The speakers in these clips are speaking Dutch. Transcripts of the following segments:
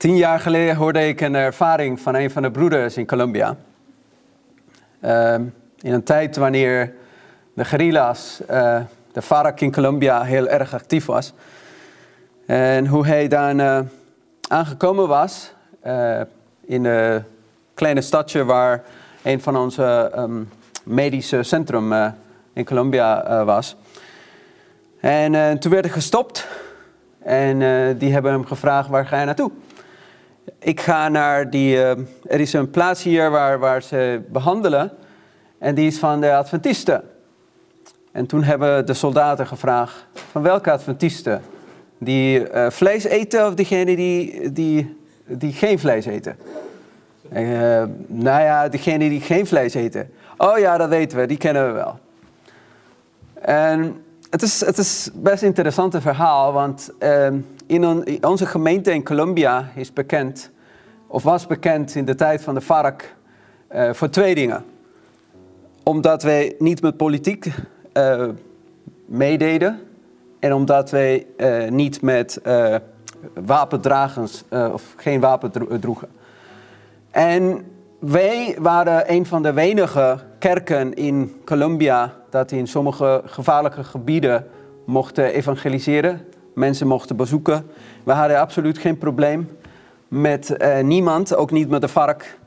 Tien jaar geleden hoorde ik een ervaring van een van de broeders in Colombia. Ehm, in een tijd wanneer de guerrilla's, uh, de FARC in Colombia, heel erg actief was. En hoe hij dan uh, aangekomen was uh, in een kleine stadje waar een van onze um, medische centrum in Colombia was. En toen werd hij gestopt en die hebben hem gevraagd, waar ga je naartoe? Ik ga naar die. Uh, er is een plaats hier waar, waar ze behandelen. En die is van de Adventisten. En toen hebben de soldaten gevraagd: van welke Adventisten? Die uh, vlees eten of diegenen die, die, die geen vlees eten? Uh, nou ja, diegenen die geen vlees eten. Oh ja, dat weten we, die kennen we wel. En het is, het is best een interessant verhaal, want in, onze gemeente in Colombia is bekend, of was bekend in de tijd van de FARC, uh, voor twee dingen. Omdat wij niet met politiek uh, meededen en omdat wij uh, niet met wapendragers of geen wapen droegen. En wij waren een van de weinige kerken in Colombia dat in sommige gevaarlijke gebieden mochten evangeliseren mensen mochten bezoeken. We hadden absoluut geen probleem met uh, niemand, ook niet met de vark.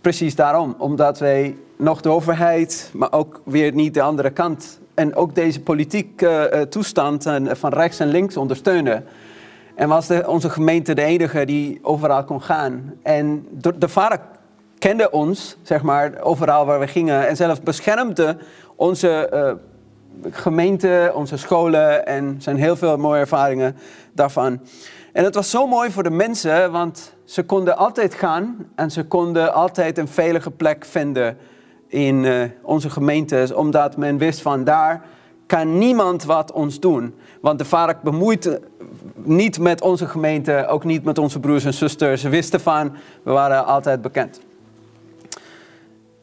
Precies daarom, omdat wij nog de overheid, maar ook weer niet de andere kant. En ook deze politieke uh, toestand en, van rechts en links ondersteunen. En was de, onze gemeente de enige die overal kon gaan. En de, de vark kende ons, zeg maar, overal waar we gingen. En zelfs beschermde onze gemeente, onze scholen en zijn heel veel mooie ervaringen daarvan. En het was zo mooi voor de mensen, want ze konden altijd gaan en ze konden altijd een veilige plek vinden in uh, onze gemeentes, omdat men wist van daar kan niemand wat ons doen. Want de vark bemoeit niet met onze gemeente, ook niet met onze broers en zusters. Ze wisten van, we waren altijd bekend.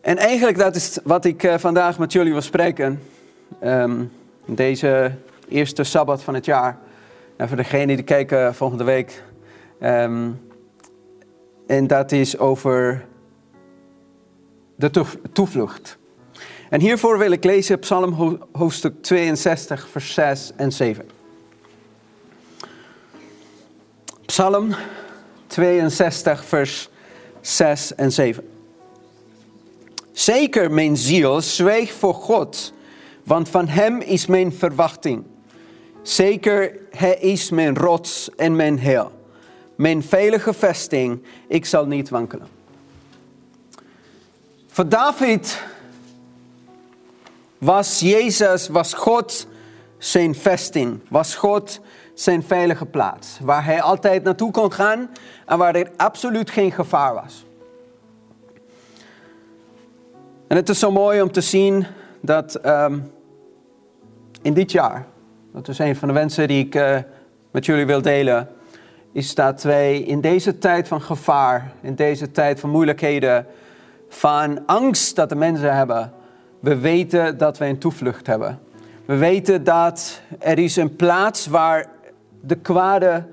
En eigenlijk dat is wat ik uh, vandaag met jullie wil spreken. Um, deze eerste Sabbat van het jaar. En voor degenen die kijken volgende week. Um, en dat is over de toevlucht. En hiervoor wil ik lezen Psalm hoofdstuk 62, vers 6 en 7. Psalm 62, vers 6 en 7. Zeker, mijn ziel, zweeg voor God want van Hem is mijn verwachting. Zeker, Hij is mijn rots en mijn heil. Mijn veilige vesting, ik zal niet wankelen. Voor David was Jezus, was God zijn vesting, was God zijn veilige plaats. Waar hij altijd naartoe kon gaan en waar er absoluut geen gevaar was. En het is zo mooi om te zien dat um, in dit jaar, dat is een van de wensen die ik uh, met jullie wil delen, is dat wij in deze tijd van gevaar, in deze tijd van moeilijkheden, van angst dat de mensen hebben, we weten dat we een toevlucht hebben. We weten dat er is een plaats waar de kwade,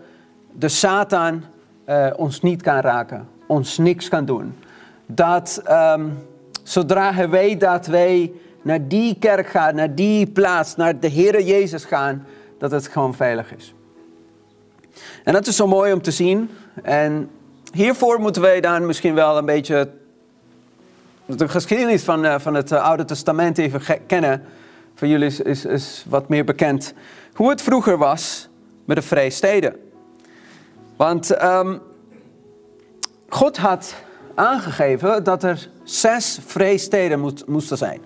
de Satan, uh, ons niet kan raken, ons niks kan doen. Dat um, zodra hij weet dat wij naar die kerk gaan, naar die plaats, naar de Heere Jezus gaan, dat het gewoon veilig is. En dat is zo mooi om te zien. En hiervoor moeten wij dan misschien wel een beetje de geschiedenis van, uh, van het Oude Testament even kennen. Voor jullie is, is, is, wat meer bekend hoe het vroeger was met de vrijsteden. Want um, God had aangegeven dat er zes vrijsteden moet, moesten zijn.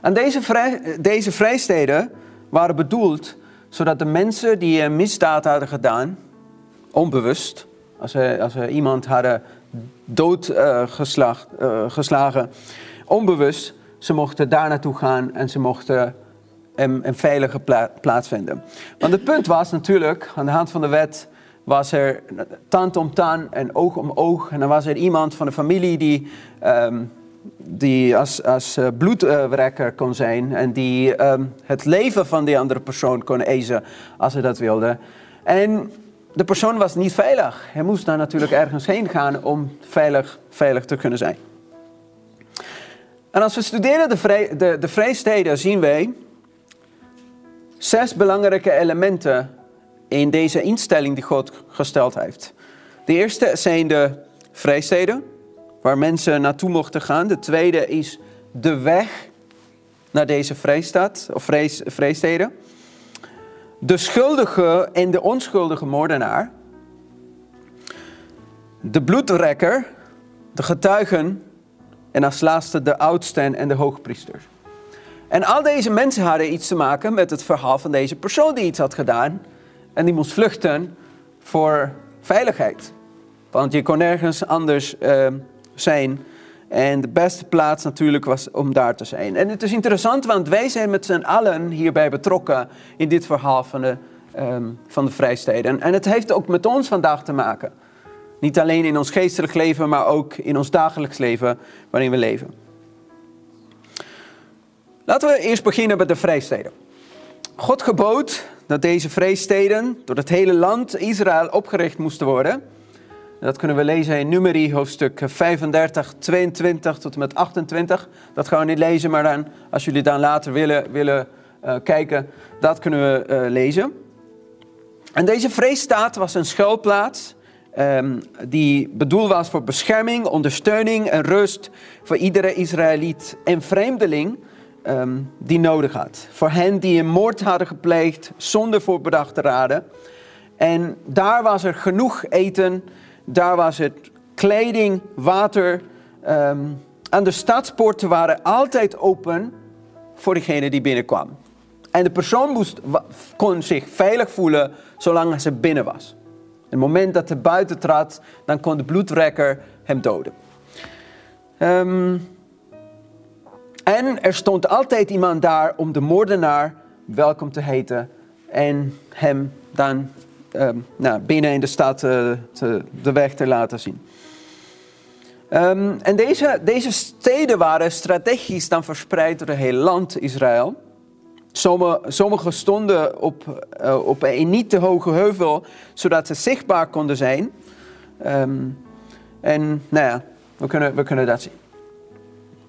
En deze, vrij, deze vrijsteden waren bedoeld zodat de mensen die een misdaad hadden gedaan, onbewust, als ze, als iemand hadden doodgeslagen, uh, uh, geslagen, onbewust, ze mochten daar naartoe gaan en ze mochten een, een veilige pla plaats vinden. Want het punt was natuurlijk, aan de hand van de wet, was er tand om tand en oog om oog. En dan was er iemand van de familie die um, die als, als uh, bloedwrekker kon zijn en die um, het leven van die andere persoon kon eisen als hij dat wilde. En de persoon was niet veilig. Hij moest daar natuurlijk ergens heen gaan om veilig, veilig te kunnen zijn. En als we studeren de, vrij, de, de vrijsteden, zien wij zes belangrijke elementen in deze instelling die God gesteld heeft. De eerste zijn de vrijsteden, waar mensen naartoe mochten gaan. De tweede is de weg naar deze vrijstad of vrij, vrijsteden. De schuldige en de onschuldige moordenaar. De bloedrekker, de getuigen en als laatste de oudsten en de hoogpriesters. En al deze mensen hadden iets te maken met het verhaal van deze persoon die iets had gedaan. En die moest vluchten voor veiligheid. Want je kon nergens anders uh, zijn. En de beste plaats natuurlijk was om daar te zijn. En het is interessant, want wij zijn met z'n allen hierbij betrokken in dit verhaal van de, um, van de vrijsteden. En het heeft ook met ons vandaag te maken. Niet alleen in ons geestelijk leven, maar ook in ons dagelijks leven waarin we leven. Laten we eerst beginnen met de vrijsteden. God gebood dat deze vrijsteden door het hele land Israël opgericht moesten worden. Dat kunnen we lezen in Numeri hoofdstuk 35, 22 tot en met 28. Dat gaan we niet lezen, maar dan, als jullie dan later willen, willen uh, kijken, dat kunnen we uh, lezen. En deze vreesstaat was een schuilplaats um, die bedoeld was voor bescherming, ondersteuning en rust voor iedere Israëliet en vreemdeling um, die nodig had. Voor hen die een moord hadden gepleegd zonder voorbedacht te raden. En daar was er genoeg eten, daar was het kleding, water. Um, en de stadspoorten waren altijd open voor degene die binnenkwam. En de persoon moest, kon zich veilig voelen zolang ze binnen was. Het moment dat hij buiten trad, dan kon de bloedrekker hem doden. Um, en er stond altijd iemand daar om de moordenaar welkom te heten en hem dan um, nou, binnen in de stad uh, te, de weg te laten zien. Um, en deze, deze steden waren strategisch dan verspreid door het hele land Israël. Sommige, stonden op, uh, op een niet te hoge heuvel, zodat ze zichtbaar konden zijn. Um, en nou ja, we kunnen, we kunnen dat zien.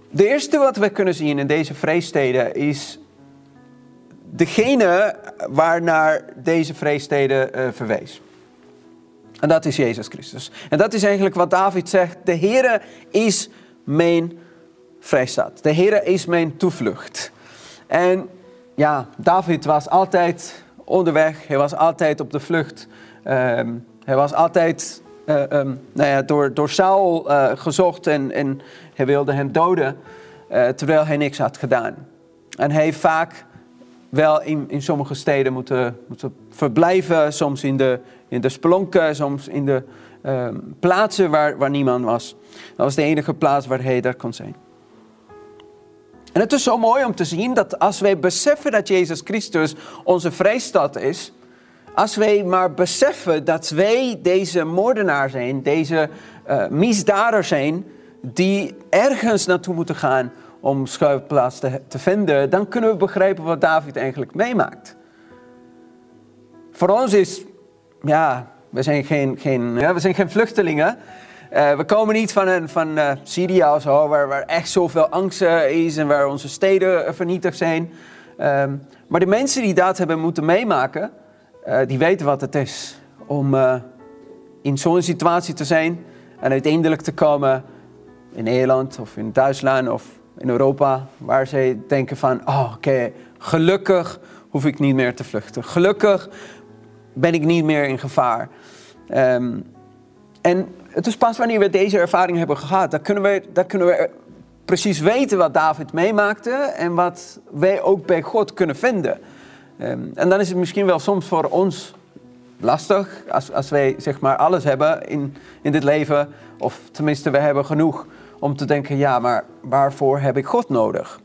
De eerste wat we kunnen zien in deze vreesteden is degene waarnaar deze vreesteden uh, verwees. En dat is Jezus Christus. En dat is eigenlijk wat David zegt. De Heere is mijn vrijstaat. De Heere is mijn toevlucht. En ja, David was altijd onderweg. Hij was altijd op de vlucht. Um, hij was altijd uh, um, nou ja, door, door Saul uh, gezocht en, en hij wilde hem doden, terwijl hij niks had gedaan. En hij heeft vaak wel in, in sommige steden moeten, moeten verblijven, soms in de, in de spelonken, soms in de uh, plaatsen waar, waar niemand was. Dat was de enige plaats waar hij daar kon zijn. En het is zo mooi om te zien dat als wij beseffen dat Jezus Christus onze vrijstad is, als wij maar beseffen dat wij deze moordenaar zijn, deze uh, misdader zijn, die ergens naartoe moeten gaan om schuilplaats te, te vinden, dan kunnen we begrijpen wat David eigenlijk meemaakt. Voor ons is, ja, we zijn geen, geen, ja, we zijn geen vluchtelingen. Uh, we komen niet van, een, van uh, Syrië of zo, waar, waar echt zoveel angst is en waar onze steden vernietigd zijn. Um, maar de mensen die dat hebben moeten meemaken, die weten wat het is om in zo'n situatie te zijn en uiteindelijk te komen in Nederland of in Duitsland of in Europa, waar zij denken van, oh oké, gelukkig hoef ik niet meer te vluchten. Gelukkig ben ik niet meer in gevaar. Um, en het is pas wanneer we deze ervaring hebben gehad, dat kunnen we, dat kunnen we precies weten wat David meemaakte en wat wij ook bij God kunnen vinden. Um, en dan is het misschien wel soms voor ons lastig, als, als wij zeg maar alles hebben in, in dit leven, of tenminste we hebben genoeg om te denken, ja, maar waarvoor heb ik God nodig?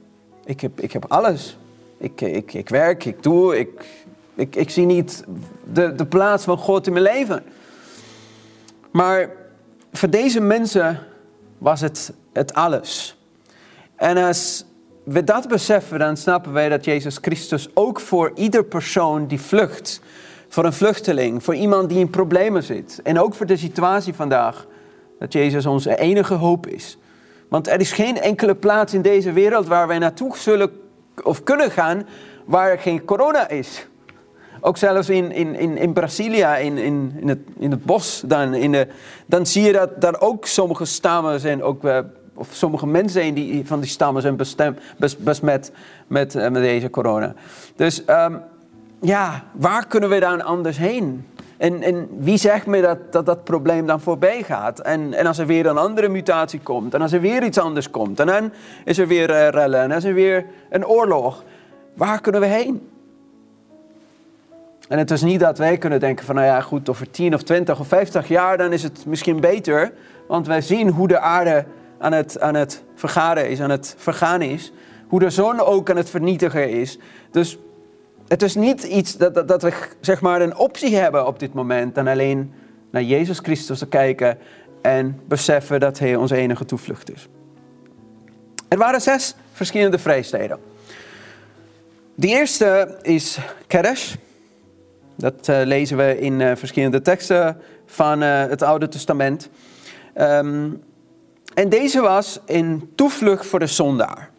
Ik heb, ik heb alles. Ik, ik, ik werk, ik doe, ik, ik, ik zie niet de, de plaats van God in mijn leven. Maar voor deze mensen was het het alles. En als we dat beseffen, dan snappen wij dat Jezus Christus ook voor ieder persoon die vlucht voor een vluchteling, voor iemand die in problemen zit. En ook voor de situatie vandaag, dat Jezus onze enige hoop is. Want er is geen enkele plaats in deze wereld waar wij naartoe zullen of kunnen gaan waar geen corona is. Ook zelfs in, in, in, in Brasilia, in, in, in, het, in het bos, dan, in de, dan zie je dat daar ook sommige stammen zijn, ook, uh, of sommige mensen zijn die, van die stammen zijn besmet met, uh, met deze corona. Dus um, ja, waar kunnen we dan anders heen? En, en wie zegt me dat, dat dat probleem dan voorbij gaat? En, en als er weer een andere mutatie komt, en als er weer iets anders komt, en dan is er weer uh, rellen, en dan is er weer een oorlog. Waar kunnen we heen? En het is niet dat wij kunnen denken van, nou ja, goed, over 10 of 20 of 50 jaar, dan is het misschien beter. Want wij zien hoe de aarde aan het, aan het vergaren is, aan het vergaan is. Hoe de zon ook aan het vernietigen is. Dus het is niet iets dat, dat, dat we zeg maar een optie hebben op dit moment dan alleen naar Jezus Christus te kijken en beseffen dat Hij onze enige toevlucht is. Er waren zes verschillende vrijsteden. De eerste is Kadesh. Dat uh, lezen we in uh, verschillende teksten van uh, het Oude Testament. Um, en deze was een toevlucht voor de zondaar.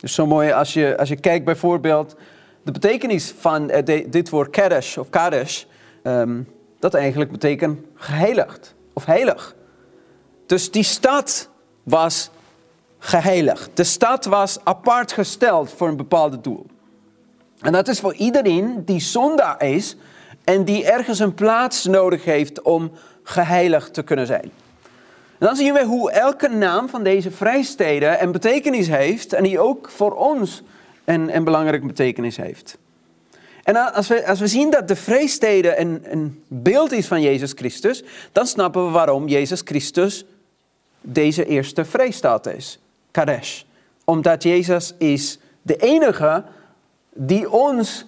Dus zo mooi als je, als je kijkt bijvoorbeeld de betekenis van de, dit woord Kadesh of Kadesh. Um, dat eigenlijk betekent geheiligd of heilig. Dus die stad was geheiligd. De stad was apart gesteld voor een bepaald doel. En dat is voor iedereen die zondaar is en die ergens een plaats nodig heeft om geheiligd te kunnen zijn. En dan zien we hoe elke naam van deze vrijsteden een betekenis heeft en die ook voor ons een, een belangrijke betekenis heeft. En als we, als we zien dat de vrijsteden een, een beeld is van Jezus Christus, dan snappen we waarom Jezus Christus deze eerste vrijstaat is, Kadesh. Omdat Jezus is de enige die ons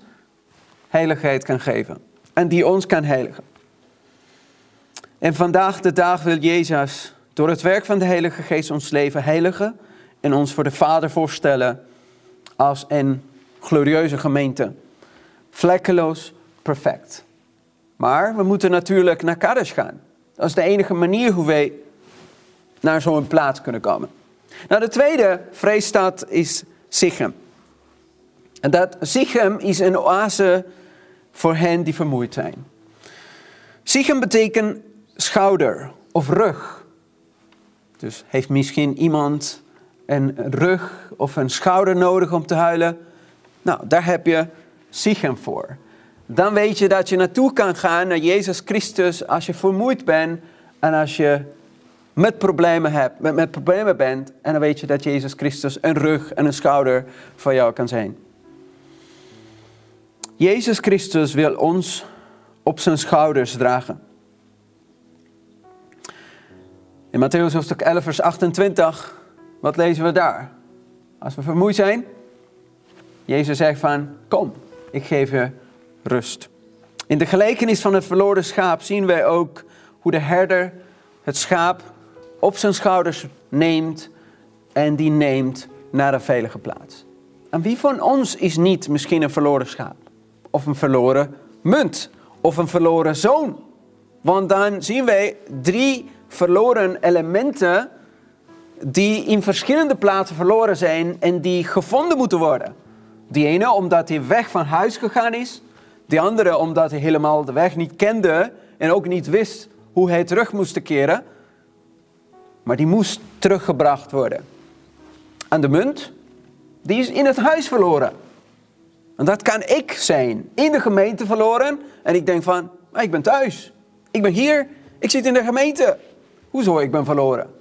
heiligheid kan geven en die ons kan heiligen. En vandaag de dag wil Jezus door het werk van de Heilige Geest ons leven heiligen en ons voor de Vader voorstellen als een glorieuze gemeente. Vlekkeloos, perfect. Maar we moeten natuurlijk naar Kadesh gaan. Dat is de enige manier hoe wij naar zo'n plaats kunnen komen. Nou, de tweede vreesstad is Sichem. En dat Sichem is een oase voor hen die vermoeid zijn. Sichem betekent schouder of rug. Dus heeft misschien iemand een rug of een schouder nodig om te huilen? Nou, daar heb je Sichem voor. Dan weet je dat je naartoe kan gaan naar Jezus Christus als je vermoeid bent en als je met problemen, hebt, met, problemen bent. En dan weet je dat Jezus Christus een rug en een schouder voor jou kan zijn. Jezus Christus wil ons op zijn schouders dragen. In Matthäus hoofdstuk 11, vers 28, wat lezen we daar? Als we vermoeid zijn, Jezus zegt van, kom, ik geef je rust. In de gelijkenis van het verloren schaap zien wij ook hoe de herder het schaap op zijn schouders neemt en die neemt naar een veilige plaats. En wie van ons is niet misschien een verloren schaap? Of een verloren munt? Of een verloren zoon? Want dan zien wij drie verloren elementen die in verschillende plaatsen verloren zijn en die gevonden moeten worden. Die ene omdat hij weg van huis gegaan is. Die andere omdat hij helemaal de weg niet kende en ook niet wist hoe hij terug moest keren. Maar die moest teruggebracht worden. En de munt, die is in het huis verloren. En dat kan ik zijn, in de gemeente verloren. En ik denk van, ik ben thuis. Ik ben hier, ik zit in de gemeente. Hoezo ik ben verloren?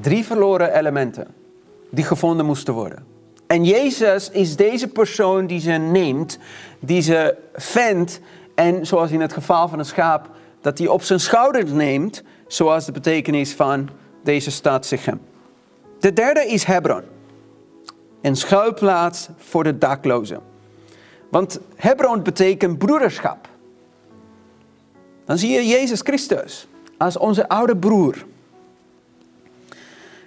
Drie verloren elementen die gevonden moesten worden. En Jezus is deze persoon die ze neemt, die ze vindt en zoals in het geval van een schaap, dat hij op zijn schouder neemt, zoals de betekenis van deze stad Sichem. De derde is Hebron, een schuilplaats voor de daklozen. Want Hebron betekent broederschap. Dan zie je Jezus Christus als onze oude broer.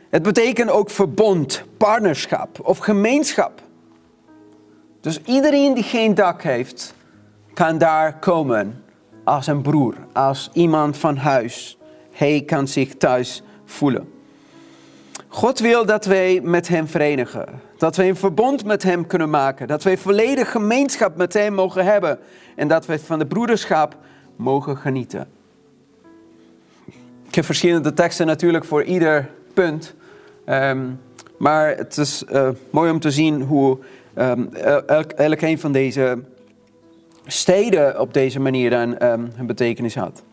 Het betekent ook verbond, partnerschap of gemeenschap. Dus iedereen die geen dak heeft, kan daar komen als een broer, als iemand van huis. Hij kan zich thuis voelen. God wil dat wij met Hem verenigen. Dat wij een verbond met Hem kunnen maken. Dat wij volledig gemeenschap met Hem mogen hebben. En dat wij van de broederschap mogen genieten. Ik heb verschillende teksten natuurlijk voor ieder punt. Ehm, maar het is uh, mooi om te zien hoe um, elk, een van deze steden op deze manier um, een betekenis had.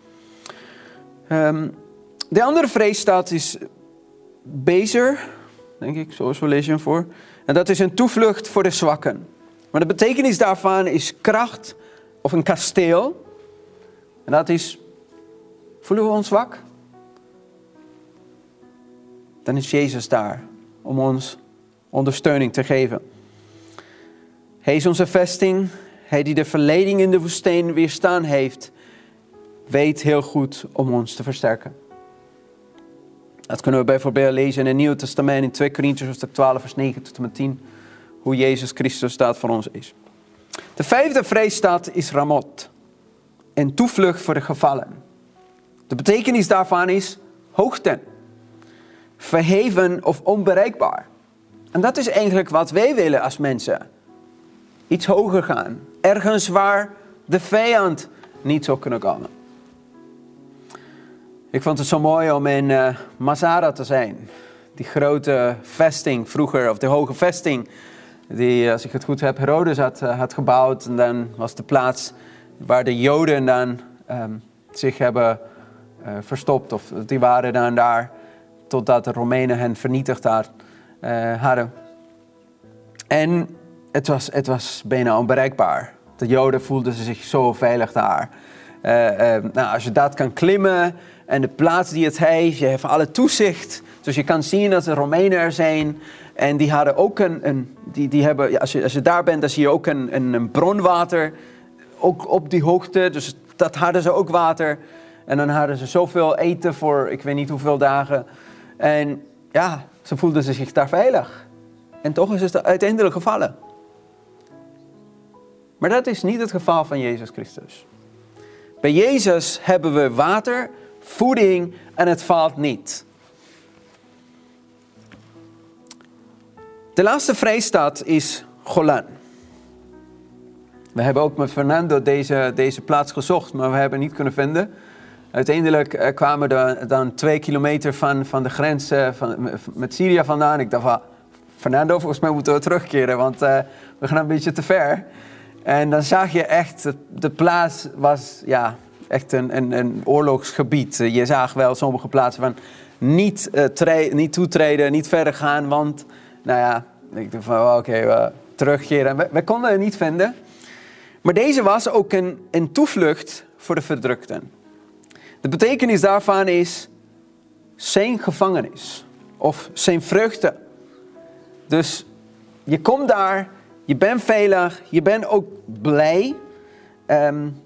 de andere vreesstaat is Bezer, denk ik, zoals we lezen voor. En dat is een toevlucht voor de zwakken. Maar de betekenis daarvan is kracht of een kasteel. En dat is, voelen we ons zwak? Dan is Jezus daar om ons ondersteuning te geven. Hij is onze vesting. Hij die de verleding in de woestijn weerstaan heeft, weet heel goed om ons te versterken. Dat kunnen we bijvoorbeeld lezen in het Nieuwe Testament in 2 Corinthians 12 vers 9 tot en met 10. Hoe Jezus Christus staat voor ons is. De vijfde vreesstaat is Ramot. Een toevlucht voor de gevallen. De betekenis daarvan is hoogte. Verheven of onbereikbaar. En dat is eigenlijk wat wij willen als mensen. Iets hoger gaan. Ergens waar de vijand niet zou kunnen komen. Ik vond het zo mooi om in uh, Masada te zijn. Die grote vesting vroeger, of de hoge vesting, die, als ik het goed heb, Herodes had, uh, had gebouwd. En dan was de plaats waar de Joden dan um, zich hebben verstopt. Of die waren dan daar totdat de Romeinen hen vernietigd had, hadden. En het was, het was bijna onbereikbaar. De Joden voelden zich zo veilig daar. nou, als je dat kan klimmen en de plaats die het heeft. Je hebt alle toezicht. Dus je kan zien dat de Romeinen er zijn. En die hadden ook een, een die, die hebben, als, je, als je daar bent, dan zie je ook een, een, een bronwater. Ook op die hoogte. Dus dat hadden ze ook water. En dan hadden ze zoveel eten voor ik weet niet hoeveel dagen. En ja, ze voelden zich daar veilig. En toch is het uiteindelijk gevallen. Maar dat is niet het geval van Jezus Christus. Bij Jezus hebben we water voeding en het valt niet. De laatste vrijstaat is Golan. We hebben ook met Fernando deze, deze plaats gezocht, maar we hebben niet kunnen vinden. Uiteindelijk eh, kwamen we dan twee kilometer van, van de grens uh, van, met Syrië vandaan. Ik dacht van, Fernando, volgens mij moeten we terugkeren, want uh, we gaan een beetje te ver. En dan zag je echt, de plaats was, ja, echt een, een, een oorlogsgebied. Eh, je zag wel sommige plaatsen van niet, uh, niet toetreden, niet verder gaan, want, nou ja, ik dacht van oké, terugkeren. We, we, konden het niet vinden. Maar deze was ook een, een toevlucht voor de verdrukten. De betekenis daarvan is zijn gevangenis of zijn vruchten. Dus je komt daar, je bent veilig, je bent ook blij. Um,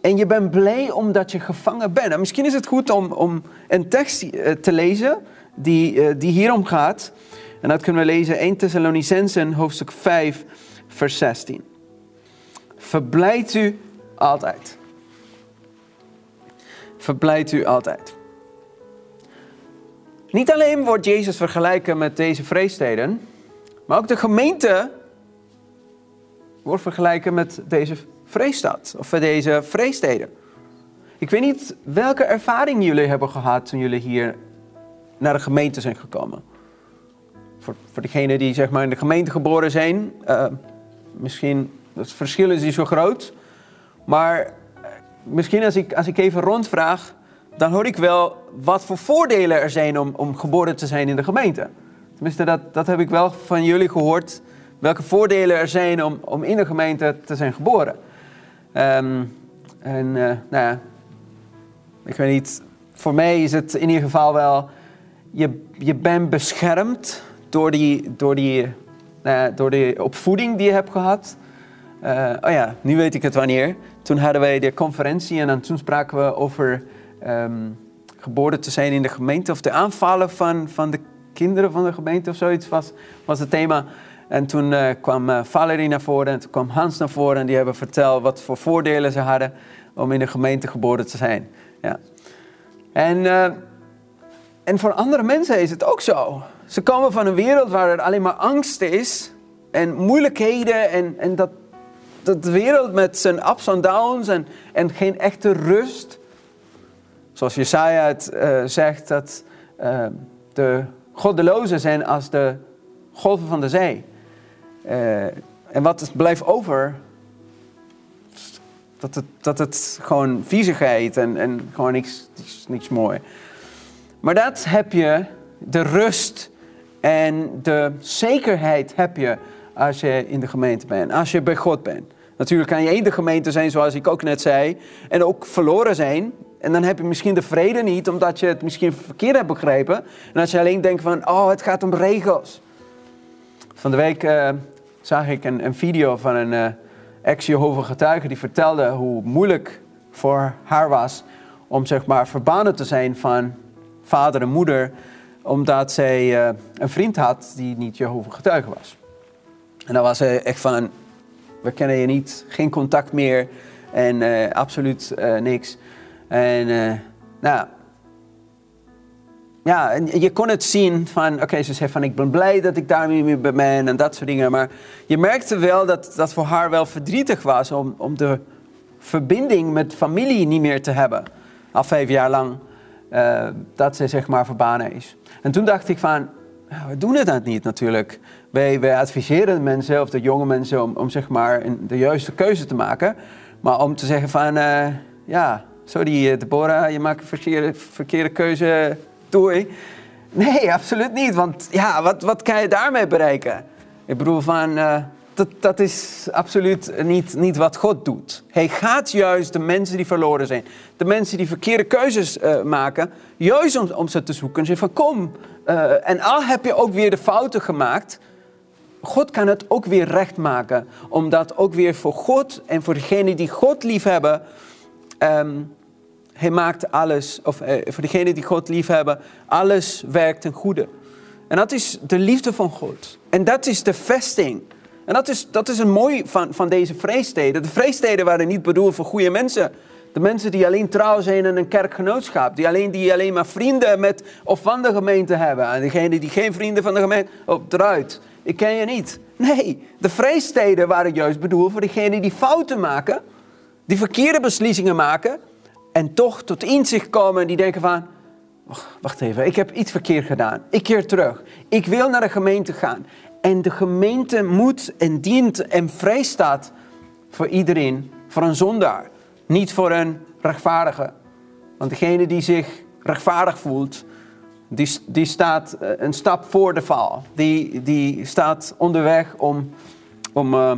en je bent blij omdat je gevangen bent. En misschien is het goed om, om een tekst eh, te lezen die, uh, die hierom gaat. En dat kunnen we lezen 1 Thessalonicensen hoofdstuk 5 vers 16. Verblijdt u altijd. Verblijdt u altijd. Niet alleen wordt Jezus vergelijken met deze vreesteden, maar ook de gemeente wordt vergelijken met deze vreesstad of deze vreesteden. Ik weet niet welke ervaring jullie hebben gehad toen jullie hier naar de gemeente zijn gekomen. Voor, voor degenen die zeg maar, in de gemeente geboren zijn, uh, misschien het verschil is niet zo groot. Maar misschien als ik, als ik even rondvraag, dan hoor ik wel wat voor voordelen er zijn om, om geboren te zijn in de gemeente. Tenminste, dat, dat heb ik wel van jullie gehoord. Welke voordelen er zijn om, om in de gemeente te zijn geboren. Um, en uh, nou ja, ik weet niet, voor mij is het in ieder geval wel, je, je bent beschermd door die, door, die, uh, door die opvoeding die je hebt gehad. Uh, oh ja, nu weet ik het wanneer. Toen hadden wij de conferentie en dan toen spraken we over um, geboren te zijn in de gemeente of de aanvallen van, van de kinderen van de gemeente of zoiets was, was het thema. En toen uh, kwam uh, Valerie naar voren en toen kwam Hans naar voren. En die hebben verteld wat voor voordelen ze hadden om in de gemeente geboren te zijn. Ja. En, uh, en voor andere mensen is het ook zo. Ze komen van een wereld waar er alleen maar angst is en moeilijkheden en, en dat, dat wereld met zijn ups en downs en, en geen echte rust. Zoals Jesaja het uh, zegt, dat uh, de goddelozen zijn als de golven van de zee. Uh, en wat blijft over? Dat het, dat het gewoon viezigheid en, en gewoon niks, niks mooi. Maar dat heb je, de rust en de zekerheid heb je als je in de gemeente bent, als je bij God bent. Natuurlijk kan je in de gemeente zijn, zoals ik ook net zei, en ook verloren zijn. En dan heb je misschien de vrede niet, omdat je het misschien verkeerd hebt begrepen. En als je alleen denkt van, oh, het gaat om regels. Van de week uh, zag ik een, een, video van een uh, ex-Jehovah getuige die vertelde hoe moeilijk voor haar was om zeg maar verbannen te zijn van vader en moeder, omdat zij uh, een vriend had die niet Jehovah getuige was. En dan was ze echt van, we kennen je niet, geen contact meer en uh, absoluut uh, niks. En uh, nou, ja, en je kon het zien van, oké, ze zei van ik ben blij dat ik daar mee ben en dat soort dingen. Maar je merkte wel dat dat voor haar wel verdrietig was om, om de verbinding met familie niet meer te hebben. Al vijf jaar lang dat ze zeg maar verbannen is. En toen dacht ik van, ja, we doen het niet natuurlijk. Wij, wij adviseren mensen, of de jonge mensen, om, zeg maar de juiste keuze te maken. Maar om te zeggen van, uh, ja, sorry eh, Deborah, je maakt een verkeerde, keuze, doei. Nee, absoluut niet. Want ja, wat, wat kan je daarmee bereiken? Ik bedoel van, uh, dat, dat is absoluut niet, niet wat God doet. Hij gaat juist de mensen die verloren zijn, de mensen die verkeerde keuzes uh, maken, juist om, ze te zoeken. En zeggen van kom, uh, en al heb je ook weer de fouten gemaakt, God kan het ook weer recht maken. Omdat ook weer voor God en voor degenen die God liefhebben, um, hij maakt alles, of uh, voor degenen die God liefhebben, alles werkt ten goede. En dat is de liefde van God. En dat is de vesting. En dat is, dat is een mooi van, van deze vreesteden. De vreesteden waren niet bedoeld voor goede mensen. De mensen die alleen trouw zijn in een kerkgenootschap. Die alleen, die alleen maar vrienden met of van de gemeente hebben. En degenen die geen vrienden van de gemeente... Op eruit ik ken je niet. Nee, de vreesteden waren juist bedoeld voor degenen die fouten maken, die verkeerde beslissingen maken en toch tot inzicht komen en die denken van, wacht even, ik heb iets verkeerd gedaan. Ik keer terug. Ik wil naar de gemeente gaan. En de gemeente moet en dient en vrijstaat voor iedereen, voor een zondaar. Niet voor een rechtvaardige. Want degene die zich rechtvaardig voelt, die, die staat eh, een stap voor de val. Die, die staat onderweg om, om, uh,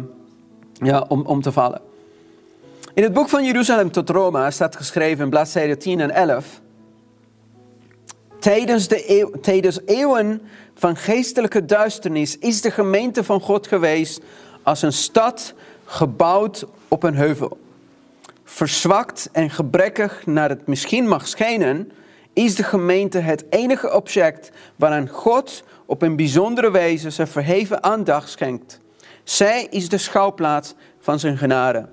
ja, om, om te vallen. In het boek van Jeruzalem tot Rome staat geschreven in bladzijden 10 en 11. Tijdens, de tijdens eeuwen van geestelijke duisternis is de gemeente van God geweest als een stad gebouwd op een heuvel. Verzwakt en gebrekkig naar het misschien mag schijnen, is de gemeente het enige object waaraan God op een bijzondere wijze zijn verheven aandacht schenkt. Zij is de schouwplaats van zijn genade.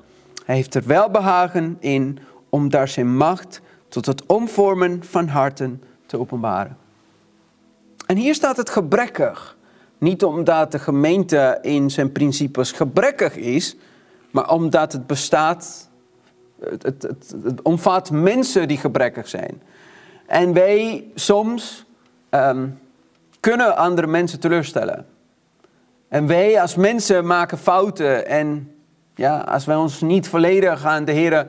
Hij heeft er welbehagen in om daar zijn macht tot het omvormen van harten te openbaren. En hier staat het gebrekkig. Niet omdat de gemeente in zijn principes gebrekkig is, maar omdat het bestaat, het, het, omvat mensen die gebrekkig zijn. En wij soms um, kunnen andere mensen teleurstellen. En wij als mensen maken fouten. En ja, als wij ons niet volledig aan de Heer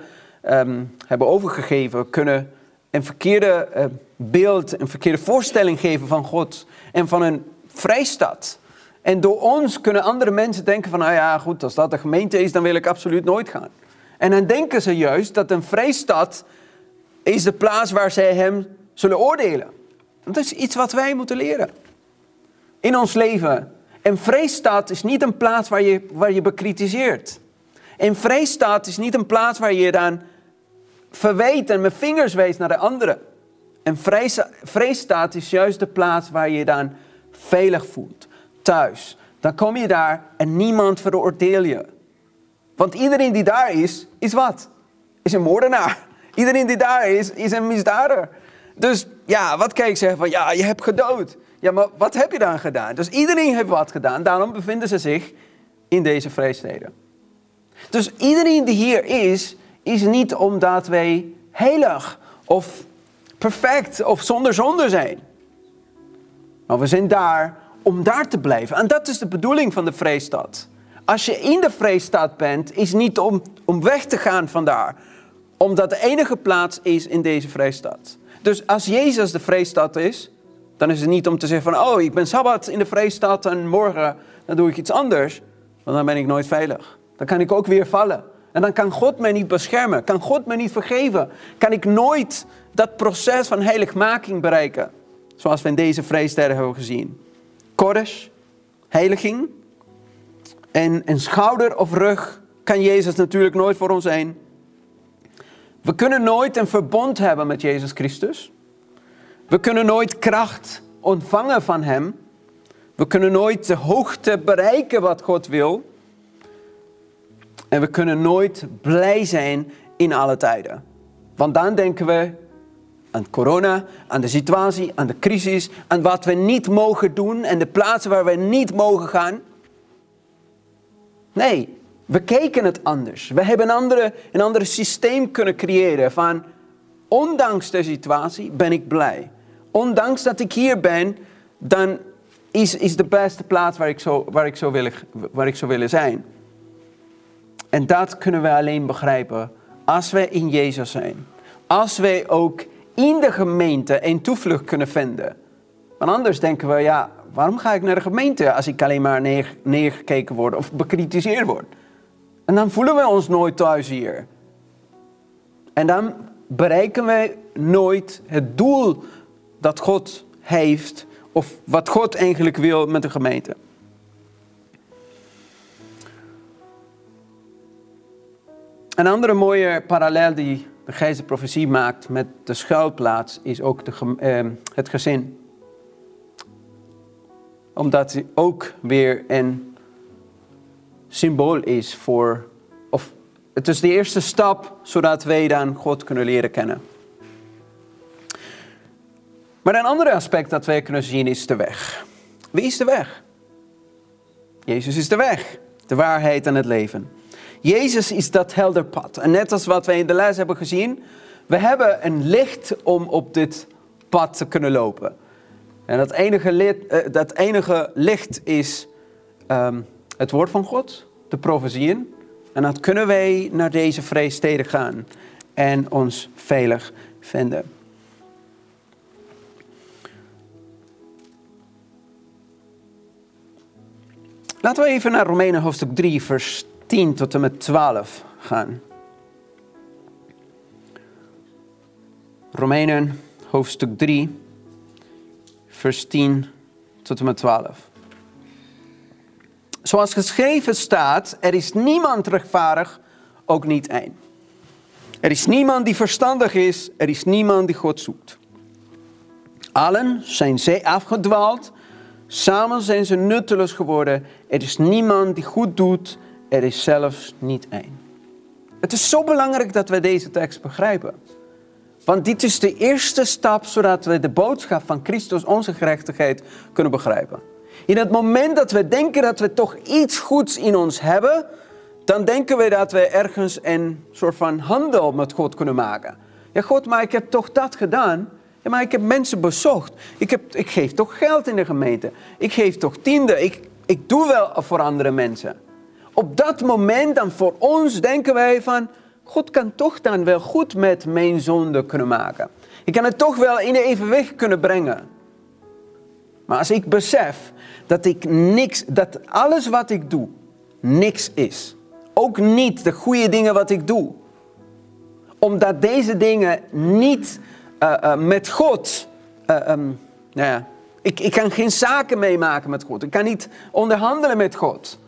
um, hebben overgegeven, kunnen een verkeerde uh, beeld, een verkeerde voorstelling geven van God en van een vrijstad. En door ons kunnen andere mensen denken van, nou ja, goed, als dat de gemeente is, dan wil ik absoluut nooit gaan. En dan denken ze juist dat een vrijstad is de plaats waar zij hem zullen oordelen. Dat is iets wat wij moeten leren. In ons leven. En vreesstaat is niet een plaats waar je, waar je bekritiseert. En vreesstaat is niet een plaats waar je dan verwijt en met vingers wijst naar de anderen. En vreesstaat is juist de plaats waar je dan veilig voelt. Thuis. dan kom je daar en niemand veroordeel je. Want iedereen die daar is, is wat? Is een moordenaar. Iedereen die daar is, is een misdadiger. Dus ja, wat kan ik zeggen van, ja, je hebt gedood. Ja, maar wat heb je dan gedaan? Dus iedereen heeft wat gedaan, daarom bevinden ze zich in deze vreesteden. Dus iedereen die hier is, is niet omdat wij heilig of perfect of zonder zonde zijn. Maar we zijn daar om daar te blijven. En dat is de bedoeling van de vreestad. Als je in de vreestad bent, is niet om, om weg te gaan van daar. Omdat de enige plaats is in deze vreestad. Dus als Jezus de vreestad is, dan is het niet om te zeggen van... oh, ik ben Sabbat in de vreestad en morgen dan doe ik iets anders. Want dan ben ik nooit veilig. Dan kan ik ook weer vallen. En dan kan God mij niet beschermen. Kan God mij niet vergeven. Kan ik nooit dat proces van heiligmaking bereiken. Zoals we in deze vreesteden hebben gezien. Kodesh, heiliging. En een schouder of rug kan Jezus natuurlijk nooit voor ons zijn. We kunnen nooit een verbond hebben met Jezus Christus. We kunnen nooit kracht ontvangen van Hem. We kunnen nooit de hoogte bereiken wat God wil. En we kunnen nooit blij zijn in alle tijden. Want dan denken we aan corona, aan de situatie, aan de crisis, aan wat we niet mogen doen en de plaatsen waar we niet mogen gaan. Nee, we kijken het anders. We hebben een andere, een andere systeem kunnen creëren van ondanks de situatie ben ik blij. Ondanks dat ik hier ben, dan is, is de beste plaats waar ik, zo, waar, ik zo willen, waar ik zou willen zijn. En dat kunnen we alleen begrijpen als wij in Jezus zijn. Als wij ook in de gemeente een toevlucht kunnen vinden. Want anders denken we, ja, waarom ga ik naar de gemeente als ik alleen maar neer, neergekeken word of bekritiseerd word? En dan voelen we ons nooit thuis hier. En dan bereiken wij nooit het doel dat God heeft of wat God eigenlijk wil met de gemeente. Een andere mooie parallel die de geest profetie maakt met de schuilplaats is ook de, eh, het gezin. Omdat het ook weer een symbool is voor, of het is de eerste stap zodat wij dan God kunnen leren kennen. Maar een ander aspect dat wij kunnen zien is de weg. Wie is de weg? Jezus is de weg, de waarheid en het leven. Jezus is dat helder pad. En net als wat wij in de les hebben gezien, we hebben een licht om op dit pad te kunnen lopen. En dat enige, licht, uh, dat enige licht is um, het woord van God, de profetieën. En dan kunnen wij naar deze vreesteden gaan en ons veilig vinden. Laten we even naar Romeinen hoofdstuk 3, vers 10 tot en met 12 gaan. Romeinen hoofdstuk 3, vers 10 tot en met 12. Zoals geschreven staat, er is niemand rechtvaardig, ook niet één. Er is niemand die verstandig is, er is niemand die God zoekt. Allen zijn zij afgedwaald, samen zijn ze nutteloos geworden. Er is niemand die goed doet, er is zelfs niet één. Het is zo belangrijk dat we deze tekst begrijpen. Want dit is de eerste stap zodat we de boodschap van Christus, onze gerechtigheid, kunnen begrijpen. In het moment dat we denken dat we toch iets goeds in ons hebben, dan denken we dat we ergens een soort van handel met God kunnen maken. Ja, God, maar ik heb toch dat gedaan. Ja, maar ik heb mensen bezocht. Ik, heb, ik geef toch geld in de gemeente. Ik geef toch tiende. Ik, ik doe wel voor andere mensen op dat moment dan voor ons denken wij van, God kan toch dan wel goed met mijn zonde kunnen maken. Ik kan het toch wel in evenwicht kunnen brengen. Maar als ik besef dat ik niks, dat alles wat ik doe, niks is. Ook niet de goede dingen wat ik doe. Omdat deze dingen niet uh, uh, met God. Uh, um, nou ja, ik, ik kan geen zaken meemaken met God. Ik kan niet onderhandelen met God.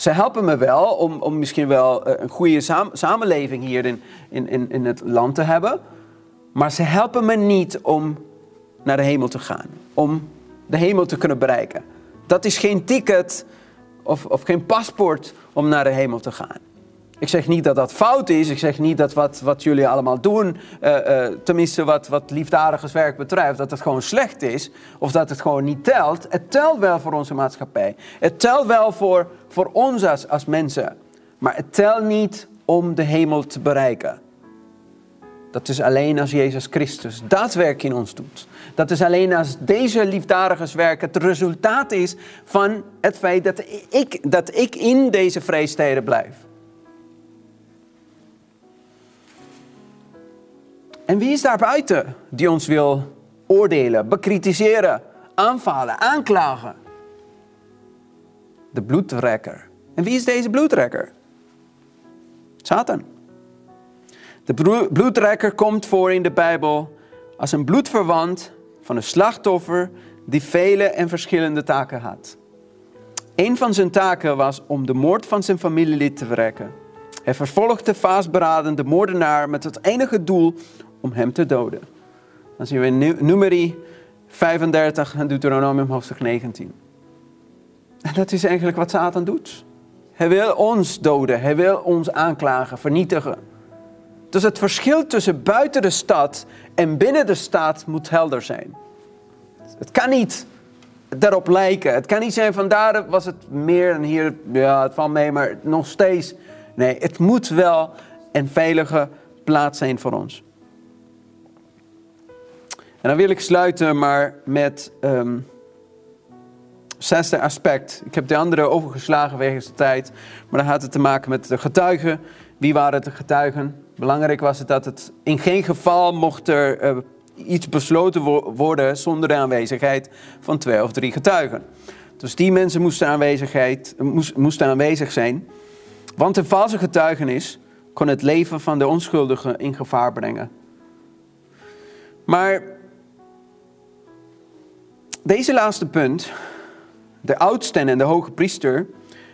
Ze helpen me wel om, om misschien wel eh, een goede samenleving hier in, in, in het land te hebben. Maar ze helpen me niet om naar de hemel te gaan. Om de hemel te kunnen bereiken. Dat is geen ticket of, of geen paspoort om naar de hemel te gaan. Ik zeg niet dat dat fout is. Ik zeg niet dat wat, wat jullie allemaal doen, uh, uh, tenminste wat, wat liefdadigerswerk betreft, dat het gewoon slecht is. Of dat het gewoon niet telt. Het telt wel voor onze maatschappij. Het telt wel voor, voor ons als, als mensen. Maar het telt niet om de hemel te bereiken. Dat is alleen als Jezus Christus dat werk in ons doet. Dat is alleen als deze liefdadigerswerk het resultaat is van het feit dat ik, dat ik in deze vreesteden blijf. En wie is daar buiten die ons wil oordelen, bekritiseren, aanvallen, aanklagen? De bloedrekker. En wie is deze bloedrekker? Satan. De bloedrekker komt voor in de Bijbel als een bloedverwant van een slachtoffer die vele en verschillende taken had. Een van zijn taken was om de moord van zijn familielid te verrekken. Hij vervolgde vastberaden de moordenaar met het enige doel om hem te doden. Dan zien we in Numeri 35 en Deuteronomium hoofdstuk 19. En dat is eigenlijk wat Satan doet. Hij wil ons doden, hij wil ons aanklagen, vernietigen. Dus het verschil tussen buiten de stad en binnen de stad moet helder zijn. Het kan niet daarop lijken. Het kan niet zijn van daar was het meer en hier, ja, het valt mee, maar nog steeds. Nee, het moet wel een veilige plaats zijn voor ons. En dan wil ik sluiten maar met um, zesde aspect. Ik heb de andere overgeslagen wegens de tijd. Maar dan had het te maken met de getuigen. Wie waren de getuigen? Belangrijk was het dat het in geen geval mocht er uh, iets besloten worden zonder de aanwezigheid van twee of drie getuigen. Dus die mensen moesten, aanwezigheid, moest, aanwezig zijn. Want een valse getuigenis kon het leven van de onschuldige in gevaar brengen. Maar deze laatste punt, de oudsten en de hoge priester,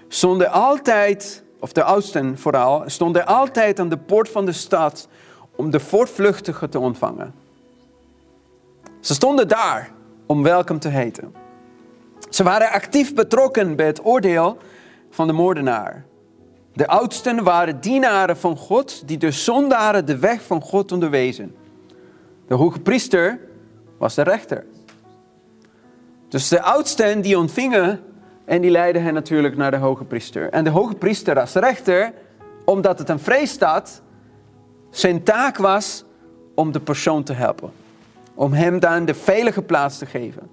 stonden altijd, of de oudsten vooral, stonden altijd aan de poort van de stad om de voortvluchtigen te ontvangen. Ze stonden daar om welkom te heten. Ze waren actief betrokken bij het oordeel van de moordenaar. De oudsten waren dienaren van God die de zondaren de weg van God onderwezen. De hoge priester was de rechter. Dus de oudsten die ontvingen en die leidden hen natuurlijk naar de hoge priester. En de hoge priester als rechter, omdat het een vreesstad, zijn taak was om de persoon te helpen. Om hem dan de veilige plaats te geven.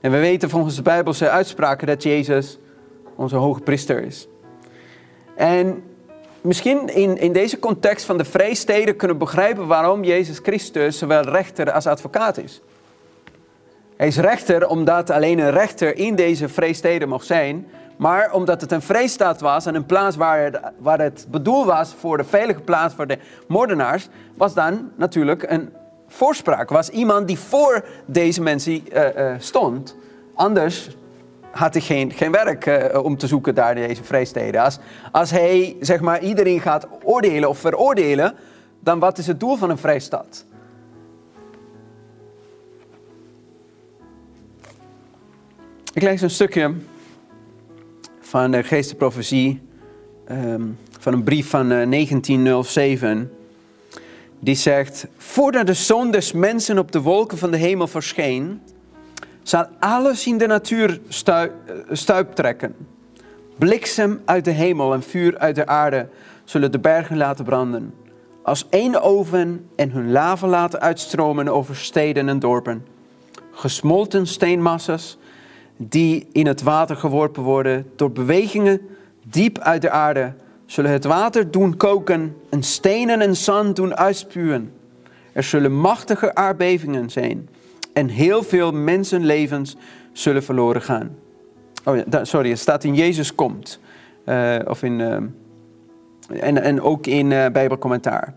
En we weten volgens de Bijbelse uitspraken dat Jezus onze hoge priester is. En misschien in, in deze context van de vreesteden kunnen we begrijpen waarom Jezus Christus zowel rechter als advocaat is. Hij is rechter omdat alleen een rechter in deze vreesteden mocht zijn. Maar omdat het een vreestaat was en een plaats waar het, waar het bedoeld was voor de veilige plaats voor de moordenaars, was dan natuurlijk een voorspraak. Was iemand die voor deze mensen uh, uh, stond. Anders had hij geen, geen werk uh, om te zoeken daar in deze vreesteden. Als, als hij zeg maar, iedereen gaat oordelen of veroordelen, dan wat is het doel van een vrijstad? Ik lees een stukje van de geestenprofetie, um, van een brief van uh, 1907. Die zegt, voordat de zoon des mensen op de wolken van de hemel verscheen, zal alles in de natuur uh, stuip trekken. Bliksem uit de hemel en vuur uit de aarde zullen de bergen laten branden. Als één oven en hun lava laten uitstromen over steden en dorpen. Gesmolten steenmassa's die in het water geworpen worden door bewegingen diep uit de aarde, zullen het water doen koken en stenen en zand doen uitspuwen. Er zullen machtige aardbevingen zijn en heel veel mensenlevens zullen verloren gaan. Oh ja, sorry, het staat in Jezus komt. Uh, of in, uh, en, en ook in uh, Bijbelcommentaar.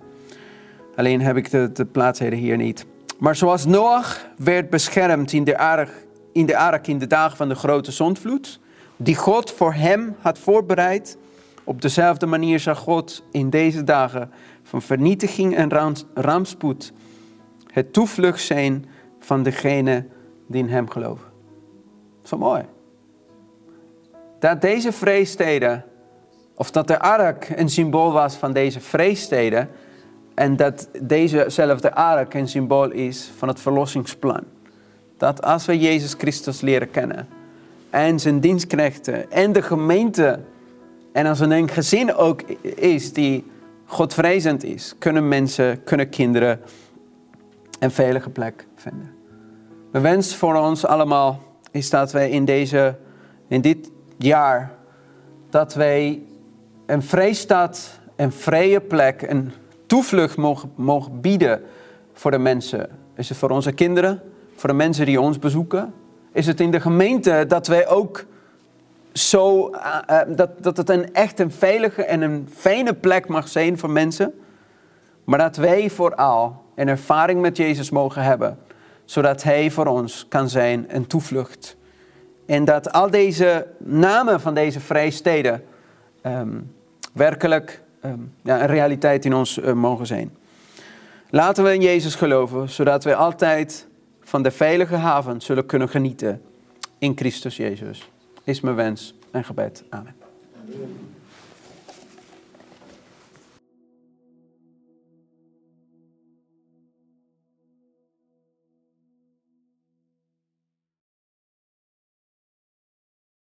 Alleen heb ik de, de plaatsheden hier niet. Maar zoals Noach werd beschermd in de aarde in de ark in de dagen van de grote zondvloed, die God voor hem had voorbereid. Op dezelfde manier zal God in deze dagen van vernietiging en rampspoed het toevlucht zijn van degene die in hem geloven. Zo mooi. Dat deze vreesteden, of dat de ark een symbool was van deze vreesteden, en dat dezezelfde ark een symbool is van het verlossingsplan. Dat als we Jezus Christus leren kennen, en zijn dienstknechten, en de gemeente, en als er een gezin ook is die Godvrezend is, kunnen mensen, kunnen kinderen een veilige plek vinden. De wens voor ons allemaal is dat wij in, deze, in dit jaar, dat wij een vrijstad, een vrije plek, een toevlucht mogen, mogen bieden voor de mensen. Is het voor onze kinderen, voor de mensen die ons bezoeken? Is het in de gemeente dat wij ook zo, uh, uh, dat, dat het een echt een veilige en een fijne plek mag zijn voor mensen? Maar dat wij vooral een ervaring met Jezus mogen hebben, zodat Hij voor ons kan zijn een toevlucht. En dat al deze namen van deze vrijsteden um, werkelijk um, ja, een realiteit in ons uh, mogen zijn. Laten we in Jezus geloven, zodat we altijd van de veilige haven zullen kunnen genieten in Christus Jezus. Is mijn wens en gebed. Amen.